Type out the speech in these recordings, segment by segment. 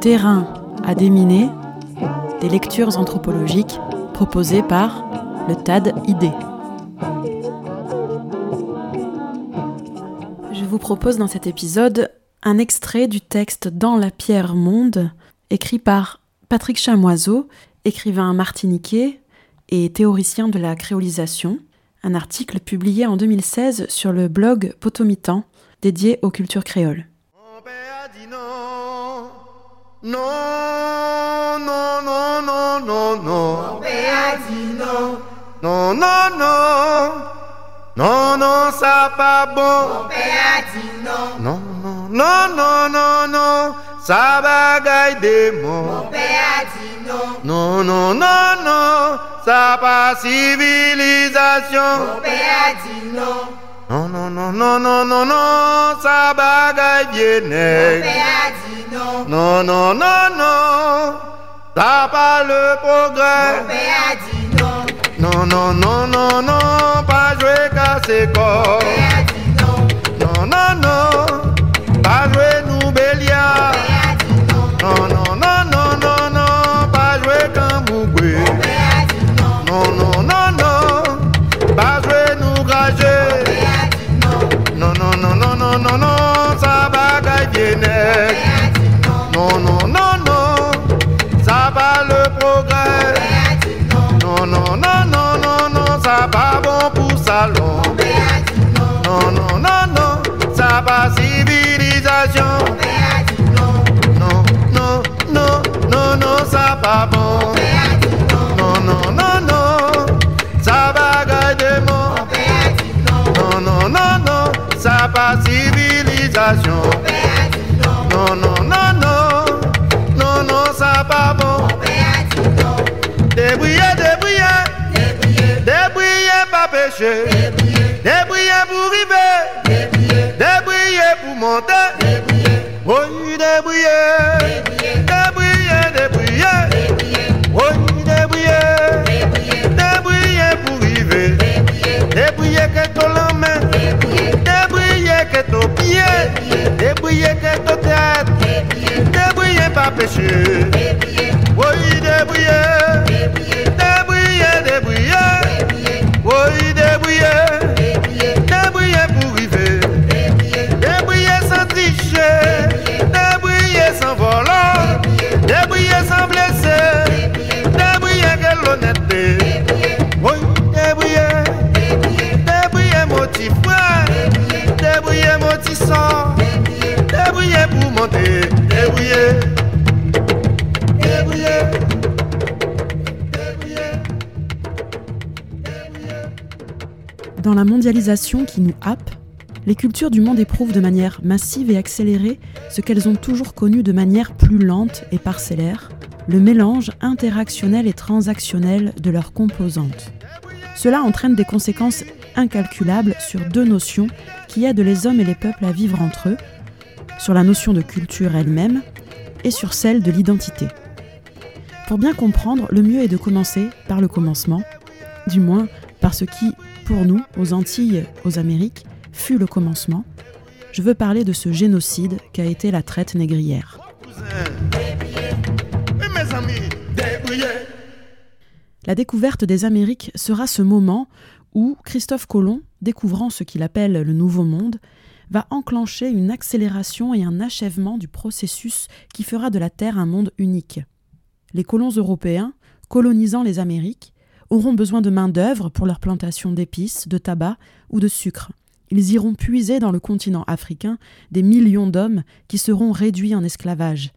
Terrain à déminer, des lectures anthropologiques proposées par le TAD ID. Je vous propose dans cet épisode un extrait du texte Dans la pierre monde, écrit par Patrick Chamoiseau, écrivain martiniquais et théoricien de la créolisation, un article publié en 2016 sur le blog Potomitan, dédié aux cultures créoles. Non, non, non, non, non, non. Non. Non, non, non. Non, non, ça pas bon. Non. Non, non, non, non, non, non. Ça bagaille des mots. non. Non, non, non, non. Ça pas civilisation. Mon père dit non. Non, non, non, non, non, non, non. Ça bagaille bien Mon père dit non. Non, non, non, non. Ça pas le Mon progrès. père a dit non. Non, non, non, non, non, pas jouer casser Mon corps. père a dit non. Non, non, non, pas jouer nous Mon béliard. père a dit non. Non, non, non, non, non, non, pas jouer cambouboué. Mon père a dit non. Non, non, non, non, pas jouer nous Mon non. Non, non, non, ça va le progrès. non. Non, non, non, non, non, ça pas bon pour salon. Non. Non, non, non, ça pas civilisation. Non. Non, non, non, non, ça pas bon. Non. Non, non, non, ça va garder Mon non. Non, non, non, non, ça pas civilisation. Non, ça pas bon. Mon père a dit non. Débrouiller, débrouiller, Débrouiller, débrouiller, pas pécher. débrouiller, Débrouiller pour river, débrouiller, débrouiller pour monter. débrouiller, Oui, débrouiller. débrouiller, Oui, débrouiller, débrouiller, débrouiller pour Débrouiller que ton débrouiller, débrouiller que ton pied, débrouiller que ton tête, pas débrouiller, Oui, débrouiller, débrouiller. débrouiller, Oui, débrouiller, débrouiller pour river. débrouiller, Débrouiller sans tricher, débrouiller sans volant, débrouiller sans blesser, débrouiller que l'honnêteté. Oui, débrouiller, débrouiller motif frère, débrouiller motif sang, débrouiller pour monter, débrouiller, Dans la mondialisation qui nous happe, les cultures du monde éprouvent de manière massive et accélérée ce qu'elles ont toujours connu de manière plus lente et parcellaire, le mélange interactionnel et transactionnel de leurs composantes. Cela entraîne des conséquences incalculables sur deux notions qui aident les hommes et les peuples à vivre entre eux, sur la notion de culture elle-même et sur celle de l'identité. Pour bien comprendre, le mieux est de commencer par le commencement, du moins par ce qui, pour nous, aux Antilles, aux Amériques, fut le commencement. Je veux parler de ce génocide qu'a été la traite négrière. La découverte des Amériques sera ce moment où Christophe Colomb, découvrant ce qu'il appelle le Nouveau Monde, va enclencher une accélération et un achèvement du processus qui fera de la Terre un monde unique. Les colons européens, colonisant les Amériques, auront besoin de main-d'œuvre pour leur plantation d'épices, de tabac ou de sucre. Ils iront puiser dans le continent africain des millions d'hommes qui seront réduits en esclavage.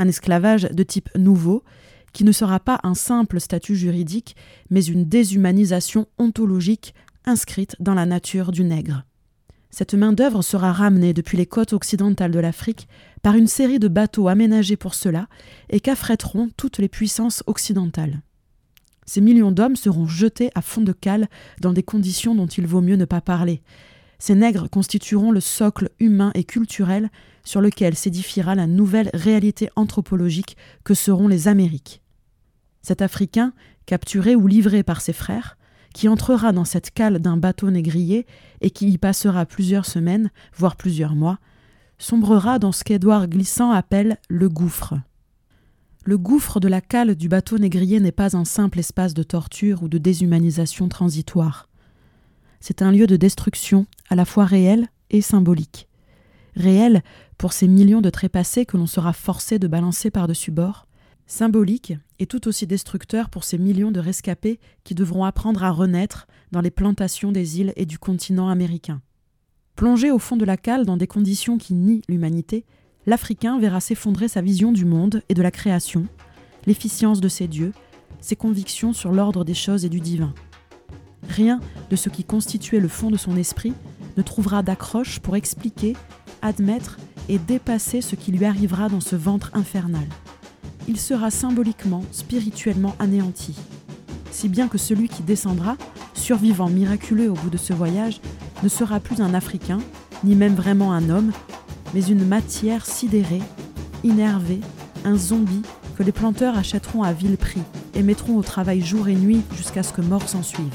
Un esclavage de type nouveau, qui ne sera pas un simple statut juridique, mais une déshumanisation ontologique inscrite dans la nature du nègre. Cette main-d'œuvre sera ramenée depuis les côtes occidentales de l'Afrique par une série de bateaux aménagés pour cela et qu'affrèteront toutes les puissances occidentales. Ces millions d'hommes seront jetés à fond de cale dans des conditions dont il vaut mieux ne pas parler. Ces nègres constitueront le socle humain et culturel sur lequel s'édifiera la nouvelle réalité anthropologique que seront les Amériques. Cet Africain, capturé ou livré par ses frères, qui entrera dans cette cale d'un bateau négrier et qui y passera plusieurs semaines, voire plusieurs mois, sombrera dans ce qu'Édouard Glissant appelle le gouffre. Le gouffre de la cale du bateau négrier n'est pas un simple espace de torture ou de déshumanisation transitoire. C'est un lieu de destruction à la fois réel et symbolique. Réel pour ces millions de trépassés que l'on sera forcé de balancer par-dessus bord, symbolique et tout aussi destructeur pour ces millions de rescapés qui devront apprendre à renaître dans les plantations des îles et du continent américain. Plongé au fond de la cale dans des conditions qui nient l'humanité, l'Africain verra s'effondrer sa vision du monde et de la création, l'efficience de ses dieux, ses convictions sur l'ordre des choses et du divin. Rien de ce qui constituait le fond de son esprit ne trouvera d'accroche pour expliquer, admettre et dépasser ce qui lui arrivera dans ce ventre infernal. Il sera symboliquement, spirituellement anéanti. Si bien que celui qui descendra, survivant miraculeux au bout de ce voyage, ne sera plus un Africain, ni même vraiment un homme, mais une matière sidérée, innervée, un zombie que les planteurs achèteront à vil prix et mettront au travail jour et nuit jusqu'à ce que mort s'ensuive.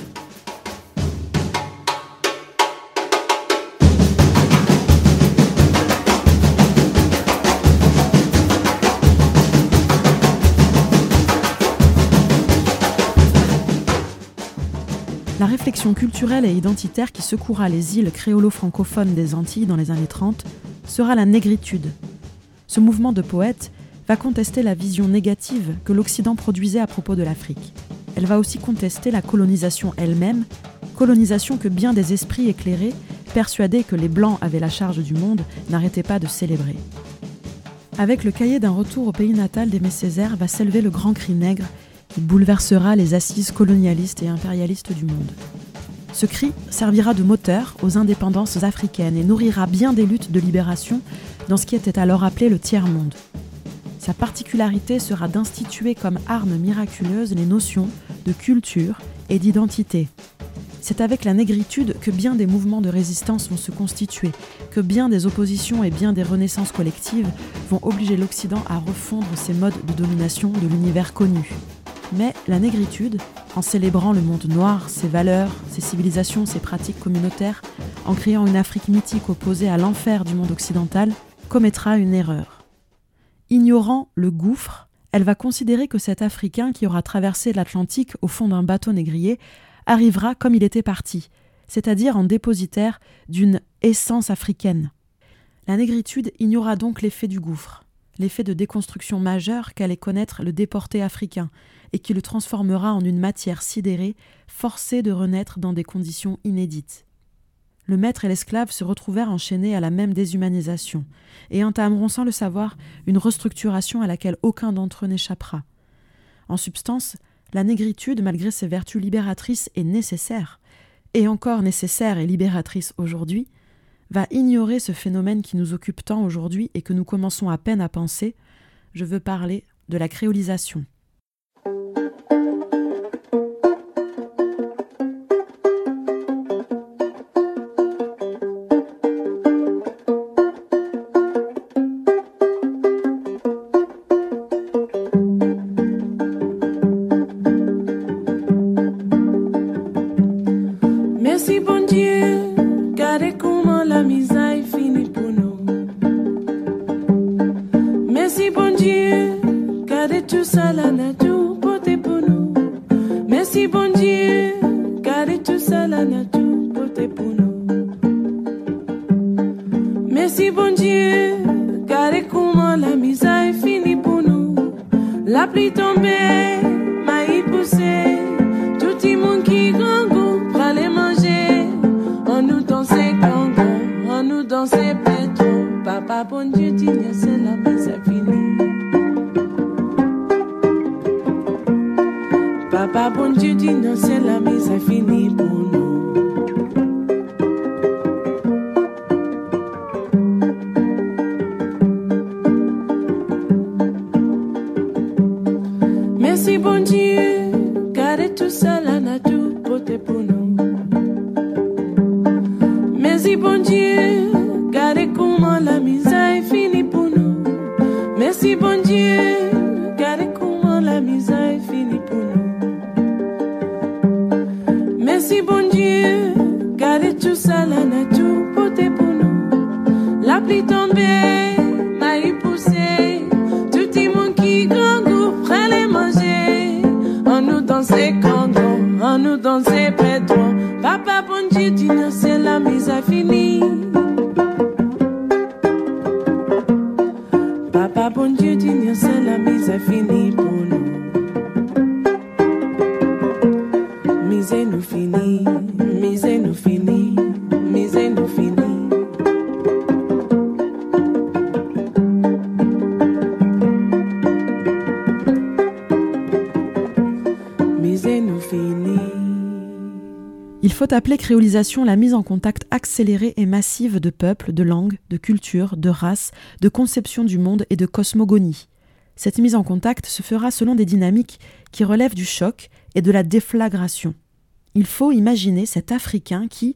La réflexion culturelle et identitaire qui secouera les îles créolo-francophones des Antilles dans les années 30 sera la négritude. Ce mouvement de poètes va contester la vision négative que l'Occident produisait à propos de l'Afrique. Elle va aussi contester la colonisation elle-même, colonisation que bien des esprits éclairés, persuadés que les Blancs avaient la charge du monde, n'arrêtaient pas de célébrer. Avec le cahier d'un retour au pays natal d'Aimé Césaire va s'élever le grand cri nègre qui bouleversera les assises colonialistes et impérialistes du monde. Ce cri servira de moteur aux indépendances africaines et nourrira bien des luttes de libération dans ce qui était alors appelé le tiers-monde. Sa particularité sera d'instituer comme arme miraculeuse les notions de culture et d'identité. C'est avec la négritude que bien des mouvements de résistance vont se constituer, que bien des oppositions et bien des renaissances collectives vont obliger l'Occident à refondre ses modes de domination de l'univers connu. Mais la négritude, en célébrant le monde noir, ses valeurs, ses civilisations, ses pratiques communautaires, en créant une Afrique mythique opposée à l'enfer du monde occidental, commettra une erreur. Ignorant le gouffre, elle va considérer que cet Africain qui aura traversé l'Atlantique au fond d'un bateau négrier arrivera comme il était parti, c'est-à-dire en dépositaire d'une essence africaine. La négritude ignora donc l'effet du gouffre, l'effet de déconstruction majeure qu'allait connaître le déporté africain, et qui le transformera en une matière sidérée, forcée de renaître dans des conditions inédites. Le maître et l'esclave se retrouvèrent enchaînés à la même déshumanisation, et entameront sans le savoir une restructuration à laquelle aucun d'entre eux n'échappera. En substance, la négritude, malgré ses vertus libératrices, est nécessaire, et encore nécessaire et libératrice aujourd'hui, va ignorer ce phénomène qui nous occupe tant aujourd'hui et que nous commençons à peine à penser, je veux parler de la créolisation. Appeler créolisation la mise en contact accélérée et massive de peuples, de langues, de cultures, de races, de conceptions du monde et de cosmogonie. Cette mise en contact se fera selon des dynamiques qui relèvent du choc et de la déflagration. Il faut imaginer cet Africain qui,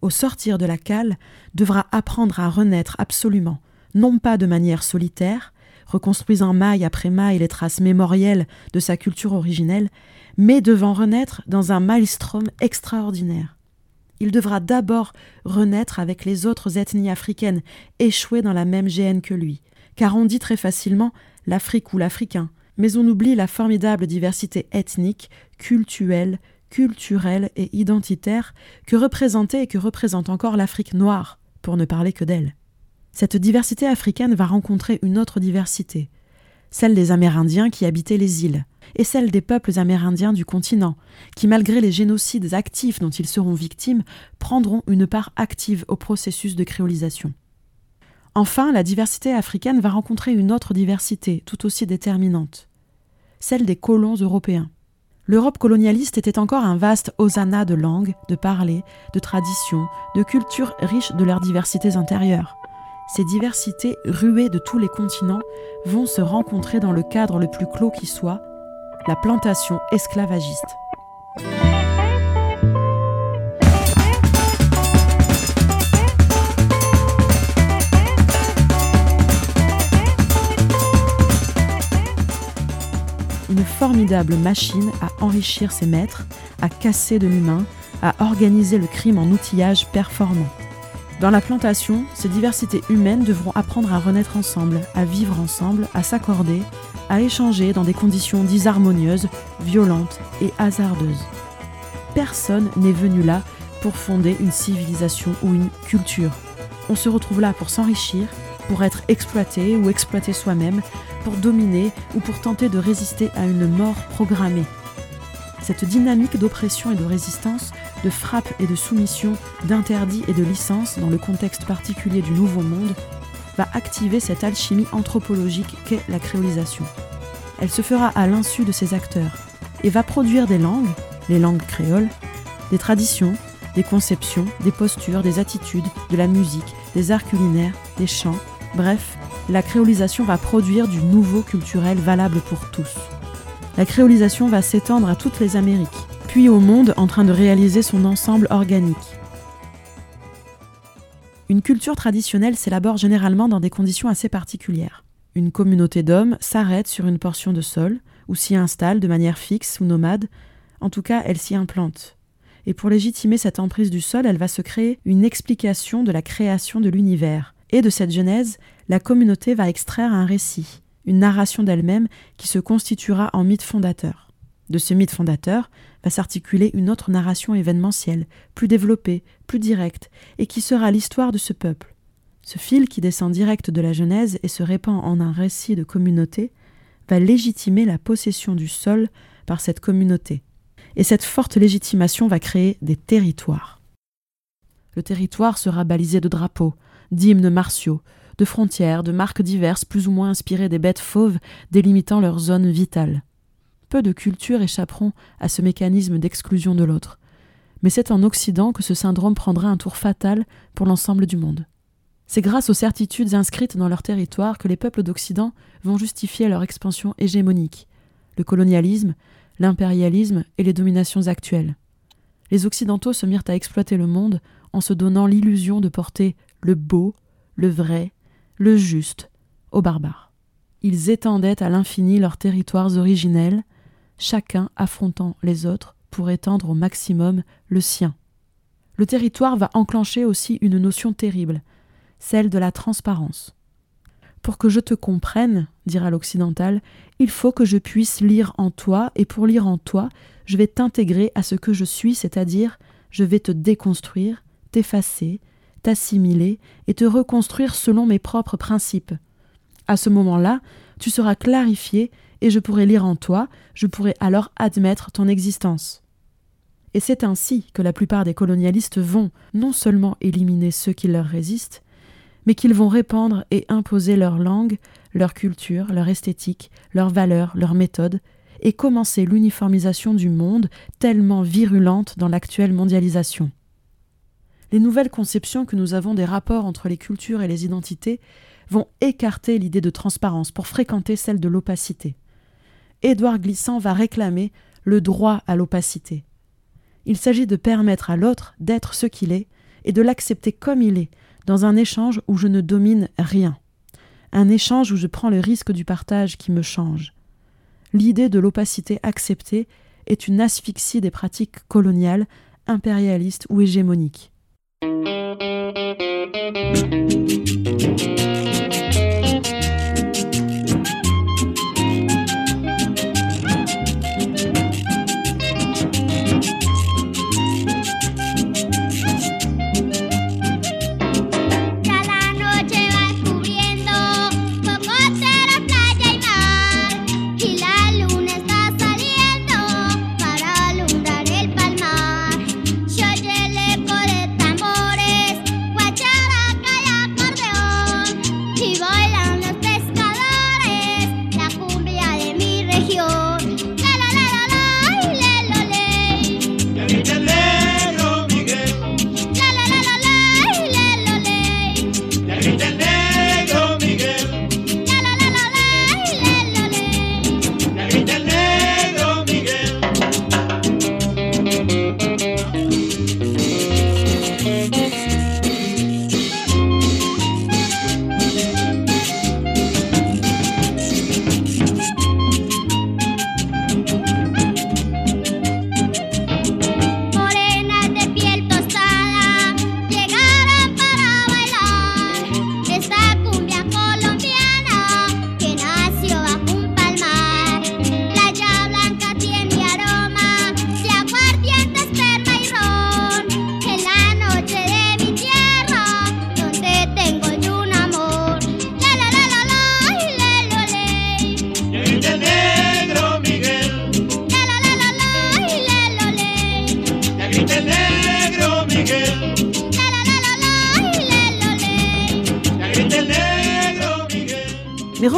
au sortir de la cale, devra apprendre à renaître absolument, non pas de manière solitaire, reconstruisant maille après maille les traces mémorielles de sa culture originelle, mais devant renaître dans un maelstrom extraordinaire. Il devra d'abord renaître avec les autres ethnies africaines échouées dans la même géhenne que lui, car on dit très facilement l'Afrique ou l'Africain, mais on oublie la formidable diversité ethnique, culturelle, culturelle et identitaire que représentait et que représente encore l'Afrique noire, pour ne parler que d'elle. Cette diversité africaine va rencontrer une autre diversité, celle des Amérindiens qui habitaient les îles, et celle des peuples amérindiens du continent, qui, malgré les génocides actifs dont ils seront victimes, prendront une part active au processus de créolisation. Enfin, la diversité africaine va rencontrer une autre diversité, tout aussi déterminante, celle des colons européens. L'Europe colonialiste était encore un vaste hosanna de langues, de parlers, de traditions, de cultures riches de leurs diversités intérieures. Ces diversités, ruées de tous les continents, vont se rencontrer dans le cadre le plus clos qui soit, la plantation esclavagiste. Une formidable machine à enrichir ses maîtres, à casser de l'humain, à organiser le crime en outillage performant. Dans la plantation, ces diversités humaines devront apprendre à renaître ensemble, à vivre ensemble, à s'accorder, à échanger dans des conditions disharmonieuses, violentes et hasardeuses. Personne n'est venu là pour fonder une civilisation ou une culture. On se retrouve là pour s'enrichir, pour être exploité ou exploité soi-même, pour dominer ou pour tenter de résister à une mort programmée. Cette dynamique d'oppression et de résistance, de frappe et de soumission, d'interdit et de licence dans le contexte particulier du Nouveau Monde, va activer cette alchimie anthropologique qu'est la créolisation. Elle se fera à l'insu de ses acteurs et va produire des langues, les langues créoles, des traditions, des conceptions, des postures, des attitudes, de la musique, des arts culinaires, des chants, bref, la créolisation va produire du nouveau culturel valable pour tous. La créolisation va s'étendre à toutes les Amériques, puis au monde en train de réaliser son ensemble organique. Une culture traditionnelle s'élabore généralement dans des conditions assez particulières. Une communauté d'hommes s'arrête sur une portion de sol, ou s'y installe de manière fixe ou nomade, en tout cas elle s'y implante. Et pour légitimer cette emprise du sol, elle va se créer une explication de la création de l'univers. Et de cette genèse, la communauté va extraire un récit, une narration d'elle-même qui se constituera en mythe fondateur. De ce mythe fondateur va s'articuler une autre narration événementielle, plus développée, plus directe, et qui sera l'histoire de ce peuple. Ce fil qui descend direct de la Genèse et se répand en un récit de communauté va légitimer la possession du sol par cette communauté. Et cette forte légitimation va créer des territoires. Le territoire sera balisé de drapeaux, d'hymnes martiaux, de frontières, de marques diverses plus ou moins inspirées des bêtes fauves délimitant leur zone vitale. Peu de cultures échapperont à ce mécanisme d'exclusion de l'autre. Mais c'est en Occident que ce syndrome prendra un tour fatal pour l'ensemble du monde. C'est grâce aux certitudes inscrites dans leur territoire que les peuples d'Occident vont justifier leur expansion hégémonique, le colonialisme, l'impérialisme et les dominations actuelles. Les Occidentaux se mirent à exploiter le monde en se donnant l'illusion de porter le beau, le vrai, le juste aux barbares. Ils étendaient à l'infini leurs territoires originels, chacun affrontant les autres pour étendre au maximum le sien. Le territoire va enclencher aussi une notion terrible, celle de la transparence. Pour que je te comprenne, dira l'occidental, il faut que je puisse lire en toi, et pour lire en toi, je vais t'intégrer à ce que je suis, c'est-à-dire je vais te déconstruire, t'effacer, t'assimiler et te reconstruire selon mes propres principes. À ce moment-là, tu seras clarifié et je pourrai lire en toi, je pourrai alors admettre ton existence. Et c'est ainsi que la plupart des colonialistes vont non seulement éliminer ceux qui leur résistent, mais qu'ils vont répandre et imposer leur langue, leur culture, leur esthétique, leurs valeurs, leurs méthodes, et commencer l'uniformisation du monde tellement virulente dans l'actuelle mondialisation. Les nouvelles conceptions que nous avons des rapports entre les cultures et les identités vont écarter l'idée de transparence pour fréquenter celle de l'opacité. Édouard Glissant va réclamer le droit à l'opacité. Il s'agit de permettre à l'autre d'être ce qu'il est et de l'accepter comme il est, dans un échange où je ne domine rien, un échange où je prends le risque du partage qui me change. L'idée de l'opacité acceptée est une asphyxie des pratiques coloniales, impérialistes ou hégémoniques.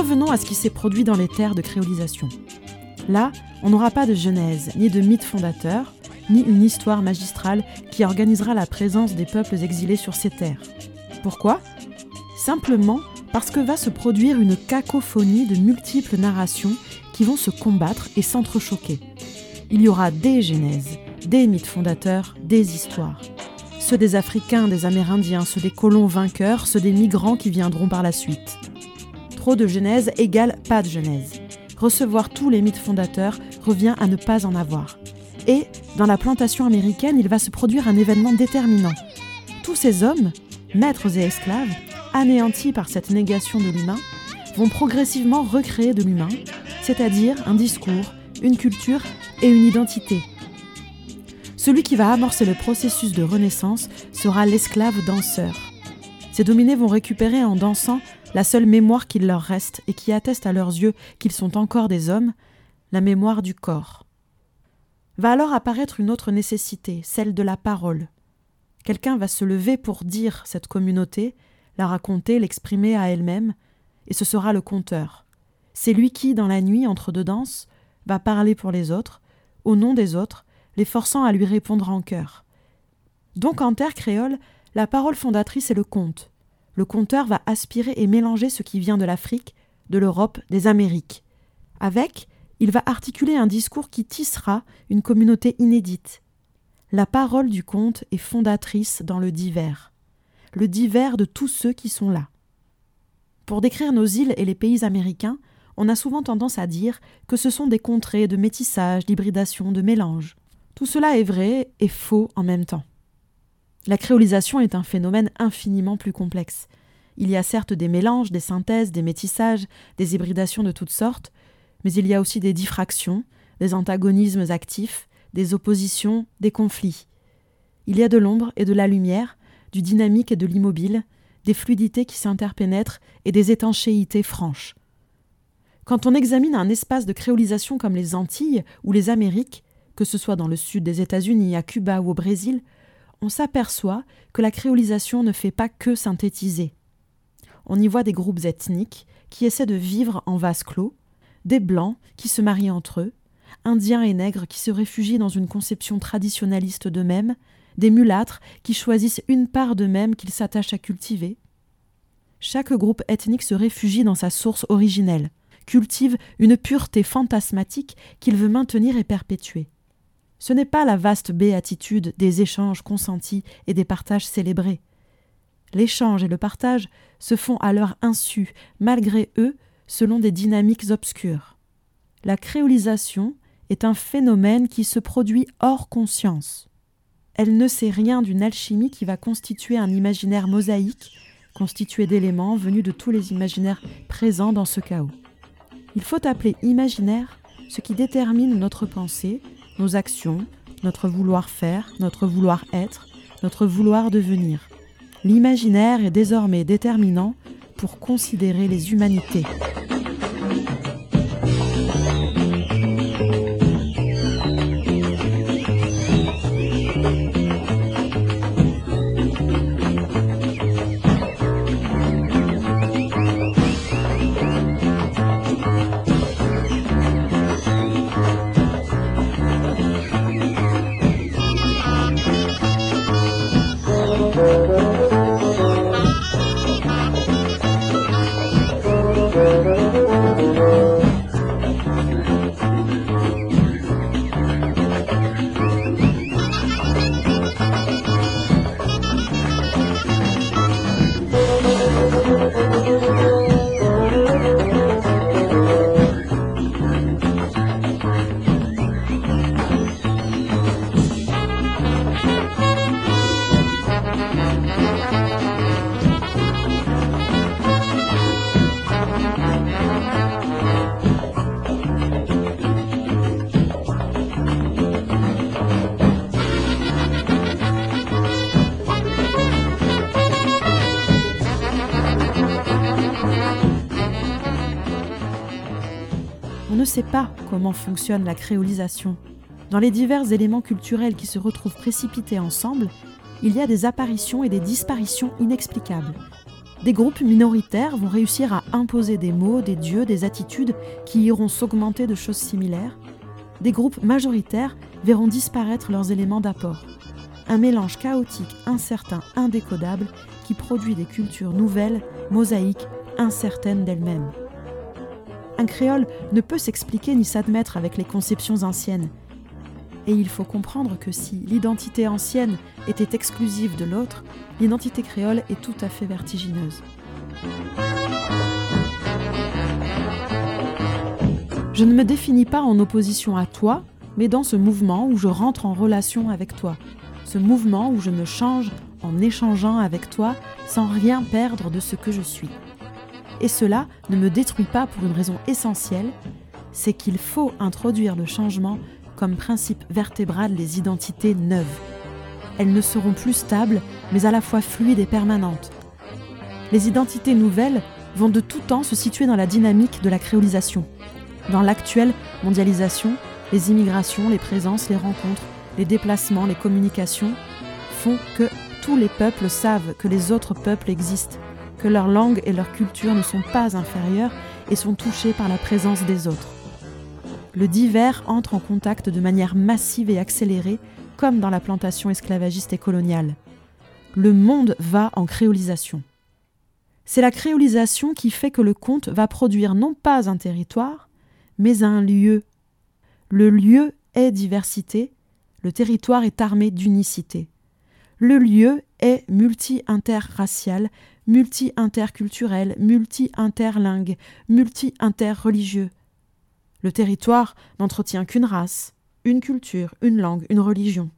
Revenons à ce qui s'est produit dans les terres de créolisation. Là, on n'aura pas de genèse, ni de mythe fondateur, ni une histoire magistrale qui organisera la présence des peuples exilés sur ces terres. Pourquoi? Simplement parce que va se produire une cacophonie de multiples narrations qui vont se combattre et s'entrechoquer. Il y aura des genèses, des mythes fondateurs, des histoires. Ceux des Africains, des Amérindiens, ceux des colons vainqueurs, ceux des migrants qui viendront par la suite. De genèse égale pas de genèse. Recevoir tous les mythes fondateurs revient à ne pas en avoir. Et, dans la plantation américaine, il va se produire un événement déterminant. Tous ces hommes, maîtres et esclaves, anéantis par cette négation de l'humain, vont progressivement recréer de l'humain, c'est-à-dire un discours, une culture et une identité. Celui qui va amorcer le processus de renaissance sera l'esclave danseur. Ces dominés vont récupérer en dansant la seule mémoire qu'il leur reste et qui atteste à leurs yeux qu'ils sont encore des hommes, la mémoire du corps. Va alors apparaître une autre nécessité, celle de la parole. Quelqu'un va se lever pour dire cette communauté, la raconter, l'exprimer à elle-même, et ce sera le conteur. C'est lui qui, dans la nuit, entre deux danses, va parler pour les autres, au nom des autres, les forçant à lui répondre en chœur. Donc en terre créole, la parole fondatrice est le conte, le conteur va aspirer et mélanger ce qui vient de l'Afrique, de l'Europe, des Amériques. Avec, il va articuler un discours qui tissera une communauté inédite. La parole du conte est fondatrice dans le divers, le divers de tous ceux qui sont là. Pour décrire nos îles et les pays américains, on a souvent tendance à dire que ce sont des contrées de métissage, d'hybridation, de mélange. Tout cela est vrai et faux en même temps. La créolisation est un phénomène infiniment plus complexe. Il y a certes des mélanges, des synthèses, des métissages, des hybridations de toutes sortes, mais il y a aussi des diffractions, des antagonismes actifs, des oppositions, des conflits. Il y a de l'ombre et de la lumière, du dynamique et de l'immobile, des fluidités qui s'interpénètrent et des étanchéités franches. Quand on examine un espace de créolisation comme les Antilles ou les Amériques, que ce soit dans le sud des États-Unis, à Cuba ou au Brésil, on s'aperçoit que la créolisation ne fait pas que synthétiser. On y voit des groupes ethniques qui essaient de vivre en vase clos, des blancs qui se marient entre eux, indiens et nègres qui se réfugient dans une conception traditionnaliste d'eux-mêmes, des mulâtres qui choisissent une part d'eux-mêmes qu'ils s'attachent à cultiver. Chaque groupe ethnique se réfugie dans sa source originelle, cultive une pureté fantasmatique qu'il veut maintenir et perpétuer. Ce n'est pas la vaste béatitude des échanges consentis et des partages célébrés. L'échange et le partage se font à leur insu, malgré eux, selon des dynamiques obscures. La créolisation est un phénomène qui se produit hors conscience. Elle ne sait rien d'une alchimie qui va constituer un imaginaire mosaïque, constitué d'éléments venus de tous les imaginaires présents dans ce chaos. Il faut appeler imaginaire ce qui détermine notre pensée, nos actions, notre vouloir faire, notre vouloir être, notre vouloir devenir. L'imaginaire est désormais déterminant pour considérer les humanités. On fonctionne la créolisation. Dans les divers éléments culturels qui se retrouvent précipités ensemble, il y a des apparitions et des disparitions inexplicables. Des groupes minoritaires vont réussir à imposer des mots, des dieux, des attitudes qui iront s'augmenter de choses similaires. Des groupes majoritaires verront disparaître leurs éléments d'apport. Un mélange chaotique, incertain, indécodable qui produit des cultures nouvelles, mosaïques, incertaines d'elles-mêmes. Créole ne peut s'expliquer ni s'admettre avec les conceptions anciennes. Et il faut comprendre que si l'identité ancienne était exclusive de l'autre, l'identité créole est tout à fait vertigineuse. Je ne me définis pas en opposition à toi, mais dans ce mouvement où je rentre en relation avec toi, ce mouvement où je me change en échangeant avec toi sans rien perdre de ce que je suis. Et cela ne me détruit pas pour une raison essentielle, c'est qu'il faut introduire le changement comme principe vertébral des identités neuves. Elles ne seront plus stables, mais à la fois fluides et permanentes. Les identités nouvelles vont de tout temps se situer dans la dynamique de la créolisation. Dans l'actuelle mondialisation, les immigrations, les présences, les rencontres, les déplacements, les communications font que tous les peuples savent que les autres peuples existent, que leur langue et leur culture ne sont pas inférieures et sont touchées par la présence des autres. Le divers entre en contact de manière massive et accélérée, comme dans la plantation esclavagiste et coloniale. Le monde va en créolisation. C'est la créolisation qui fait que le conte va produire non pas un territoire, mais un lieu. Le lieu est diversité, le territoire est armé d'unicité. Le lieu est multi-interracial, multi-interculturel, multi-interlingue, multi-interreligieux. Le territoire n'entretient qu'une race, une culture, une langue, une religion.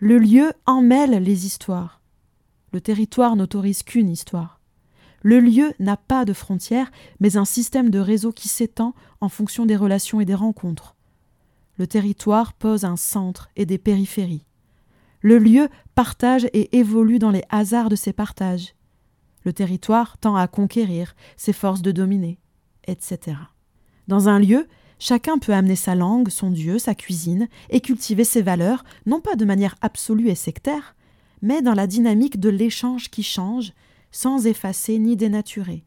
Le lieu emmêle les histoires. Le territoire n'autorise qu'une histoire. Le lieu n'a pas de frontières, mais un système de réseau qui s'étend en fonction des relations et des rencontres. Le territoire pose un centre et des périphéries. Le lieu partage et évolue dans les hasards de ses partages. Le territoire tend à conquérir, s'efforce de dominer, etc. Dans un lieu, chacun peut amener sa langue, son Dieu, sa cuisine, et cultiver ses valeurs, non pas de manière absolue et sectaire, mais dans la dynamique de l'échange qui change, sans effacer ni dénaturer.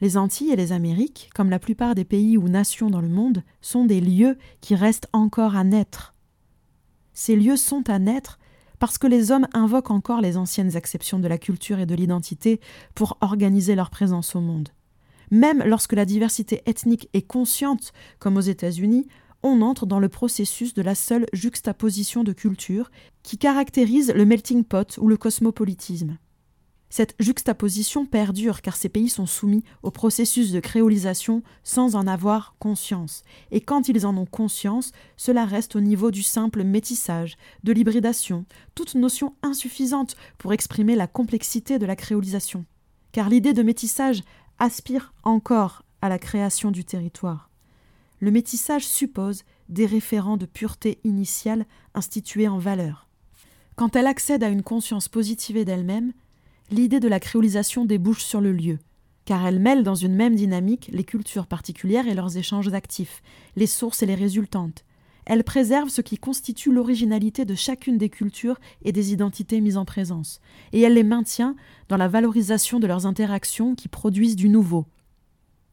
Les Antilles et les Amériques, comme la plupart des pays ou nations dans le monde, sont des lieux qui restent encore à naître. Ces lieux sont à naître parce que les hommes invoquent encore les anciennes acceptions de la culture et de l'identité pour organiser leur présence au monde. Même lorsque la diversité ethnique est consciente, comme aux États-Unis, on entre dans le processus de la seule juxtaposition de cultures qui caractérise le melting pot ou le cosmopolitisme. Cette juxtaposition perdure car ces pays sont soumis au processus de créolisation sans en avoir conscience. Et quand ils en ont conscience, cela reste au niveau du simple métissage, de l'hybridation, toute notion insuffisante pour exprimer la complexité de la créolisation. Car l'idée de métissage aspire encore à la création du territoire. Le métissage suppose des référents de pureté initiale institués en valeur. Quand elle accède à une conscience positive d'elle-même, l'idée de la créolisation débouche sur le lieu, car elle mêle dans une même dynamique les cultures particulières et leurs échanges actifs, les sources et les résultantes. Elle préserve ce qui constitue l'originalité de chacune des cultures et des identités mises en présence, et elle les maintient dans la valorisation de leurs interactions qui produisent du nouveau.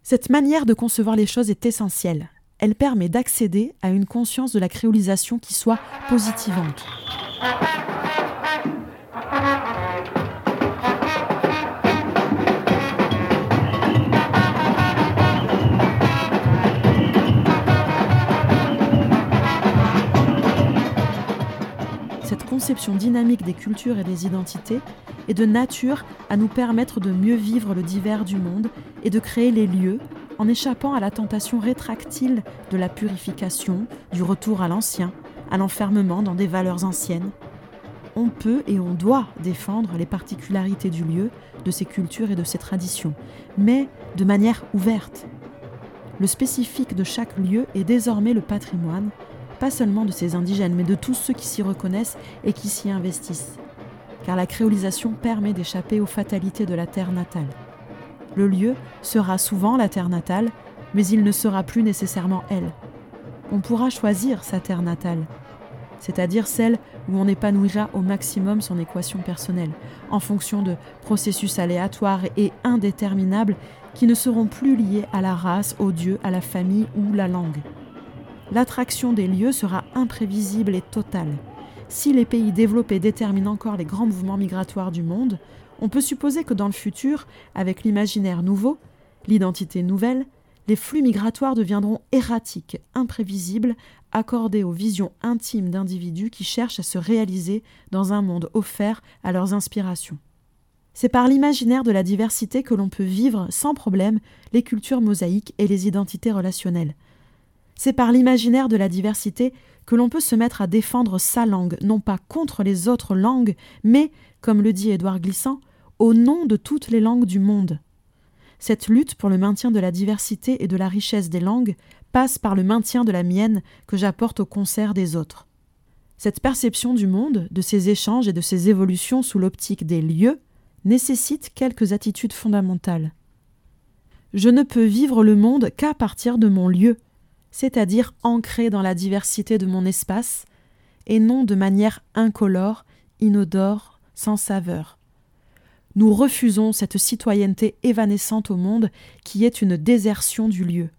Cette manière de concevoir les choses est essentielle. Elle permet d'accéder à une conscience de la créolisation qui soit positivante. Conception dynamique des cultures et des identités est de nature à nous permettre de mieux vivre le divers du monde et de créer les lieux en échappant à la tentation rétractile de la purification, du retour à l'ancien, à l'enfermement dans des valeurs anciennes. On peut et on doit défendre les particularités du lieu, de ses cultures et de ses traditions, mais de manière ouverte. Le spécifique de chaque lieu est désormais le patrimoine pas seulement de ces indigènes, mais de tous ceux qui s'y reconnaissent et qui s'y investissent. Car la créolisation permet d'échapper aux fatalités de la terre natale. Le lieu sera souvent la terre natale, mais il ne sera plus nécessairement elle. On pourra choisir sa terre natale, c'est-à-dire celle où on épanouira au maximum son équation personnelle, en fonction de processus aléatoires et indéterminables qui ne seront plus liés à la race, au dieu, à la famille ou la langue l'attraction des lieux sera imprévisible et totale. Si les pays développés déterminent encore les grands mouvements migratoires du monde, on peut supposer que dans le futur, avec l'imaginaire nouveau, l'identité nouvelle, les flux migratoires deviendront erratiques, imprévisibles, accordés aux visions intimes d'individus qui cherchent à se réaliser dans un monde offert à leurs inspirations. C'est par l'imaginaire de la diversité que l'on peut vivre sans problème les cultures mosaïques et les identités relationnelles. C'est par l'imaginaire de la diversité que l'on peut se mettre à défendre sa langue, non pas contre les autres langues, mais, comme le dit Édouard Glissant, au nom de toutes les langues du monde. Cette lutte pour le maintien de la diversité et de la richesse des langues passe par le maintien de la mienne que j'apporte au concert des autres. Cette perception du monde, de ses échanges et de ses évolutions sous l'optique des lieux, nécessite quelques attitudes fondamentales. Je ne peux vivre le monde qu'à partir de mon lieu, c'est-à-dire ancré dans la diversité de mon espace, et non de manière incolore, inodore, sans saveur. Nous refusons cette citoyenneté évanescente au monde qui est une désertion du lieu.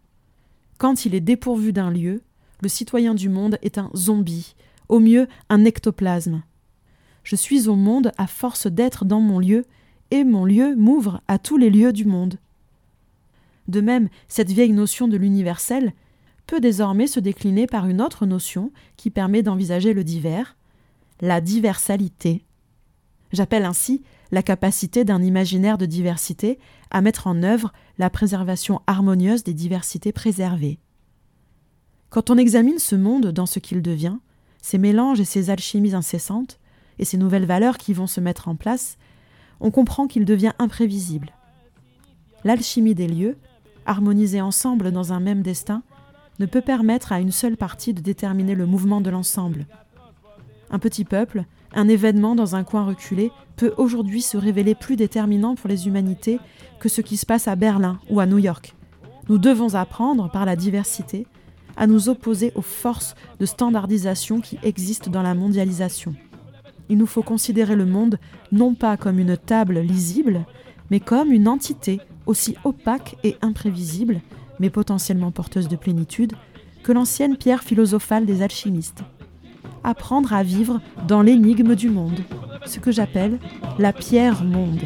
Quand il est dépourvu d'un lieu, le citoyen du monde est un zombie, au mieux un ectoplasme. Je suis au monde à force d'être dans mon lieu, et mon lieu m'ouvre à tous les lieux du monde. De même, cette vieille notion de l'universel, peut désormais se décliner par une autre notion qui permet d'envisager le divers, la diversalité. J'appelle ainsi la capacité d'un imaginaire de diversité à mettre en œuvre la préservation harmonieuse des diversités préservées. Quand on examine ce monde dans ce qu'il devient, ses mélanges et ses alchimies incessantes, et ces nouvelles valeurs qui vont se mettre en place, on comprend qu'il devient imprévisible. l'alchimie des lieux, harmonisés ensemble dans un même destin, ne peut permettre à une seule partie de déterminer le mouvement de l'ensemble. Un petit peuple, un événement dans un coin reculé, peut aujourd'hui se révéler plus déterminant pour les humanités que ce qui se passe à Berlin ou à New York. Nous devons apprendre, par la diversité, à nous opposer aux forces de standardisation qui existent dans la mondialisation. Il nous faut considérer le monde non pas comme une table lisible, mais comme une entité aussi opaque et imprévisible, mais potentiellement porteuse de plénitude, que l'ancienne pierre philosophale des alchimistes. Apprendre à vivre dans l'énigme du monde, ce que j'appelle la pierre monde.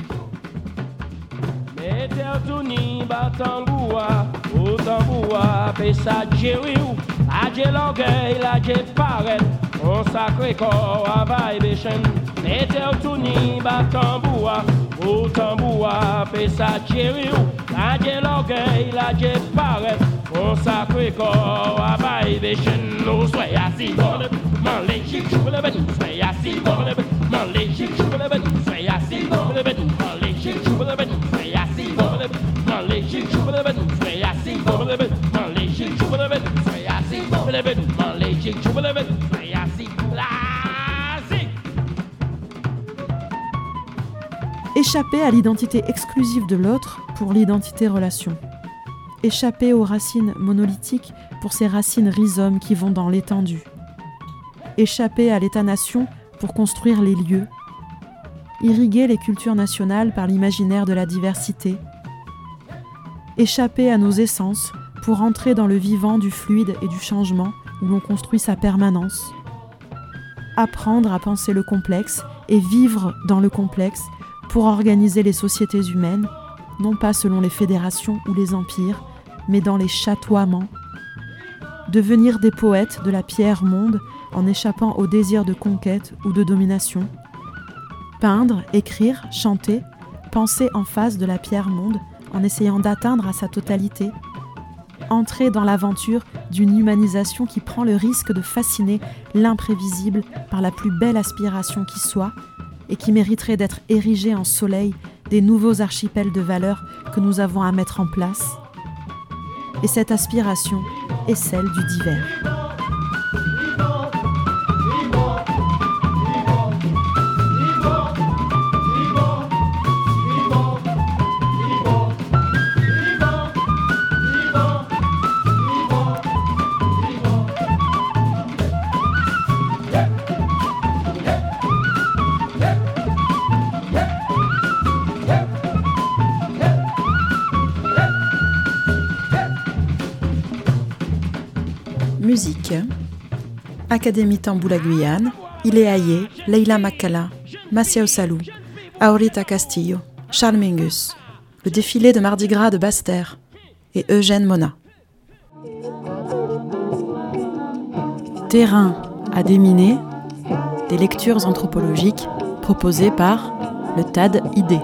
Ben, ben, ben, ben, ben, ben, ben, ben, ben, ben, ben, assis. Échapper à l'identité exclusive de l'autre pour l'identité-relation. Échapper aux racines monolithiques pour ces racines rhizomes qui vont dans l'étendue. Échapper à l'État-nation pour construire les lieux. Irriguer les cultures nationales par l'imaginaire de la diversité. Échapper à nos essences pour entrer dans le vivant du fluide et du changement où l'on construit sa permanence. Apprendre à penser le complexe et vivre dans le complexe pour organiser les sociétés humaines, non pas selon les fédérations ou les empires, mais dans les chatoiements. Devenir des poètes de la pierre monde en échappant au désir de conquête ou de domination. Peindre, écrire, chanter, penser en face de la pierre monde en essayant d'atteindre à sa totalité. Entrer dans l'aventure d'une humanisation qui prend le risque de fasciner l'imprévisible par la plus belle aspiration qui soit et qui mériterait d'être érigée en soleil des nouveaux archipels de valeurs que nous avons à mettre en place. Et cette aspiration est celle du divers. Académie Tamboula Guyane, Ileaye, Leila Makala, Maciao Salou, Aurita Castillo, Charles Mingus, le défilé de Mardi Gras de Basse-Terre et Eugène Mona. Terrain à déminer, des lectures anthropologiques proposées par le TAD ID.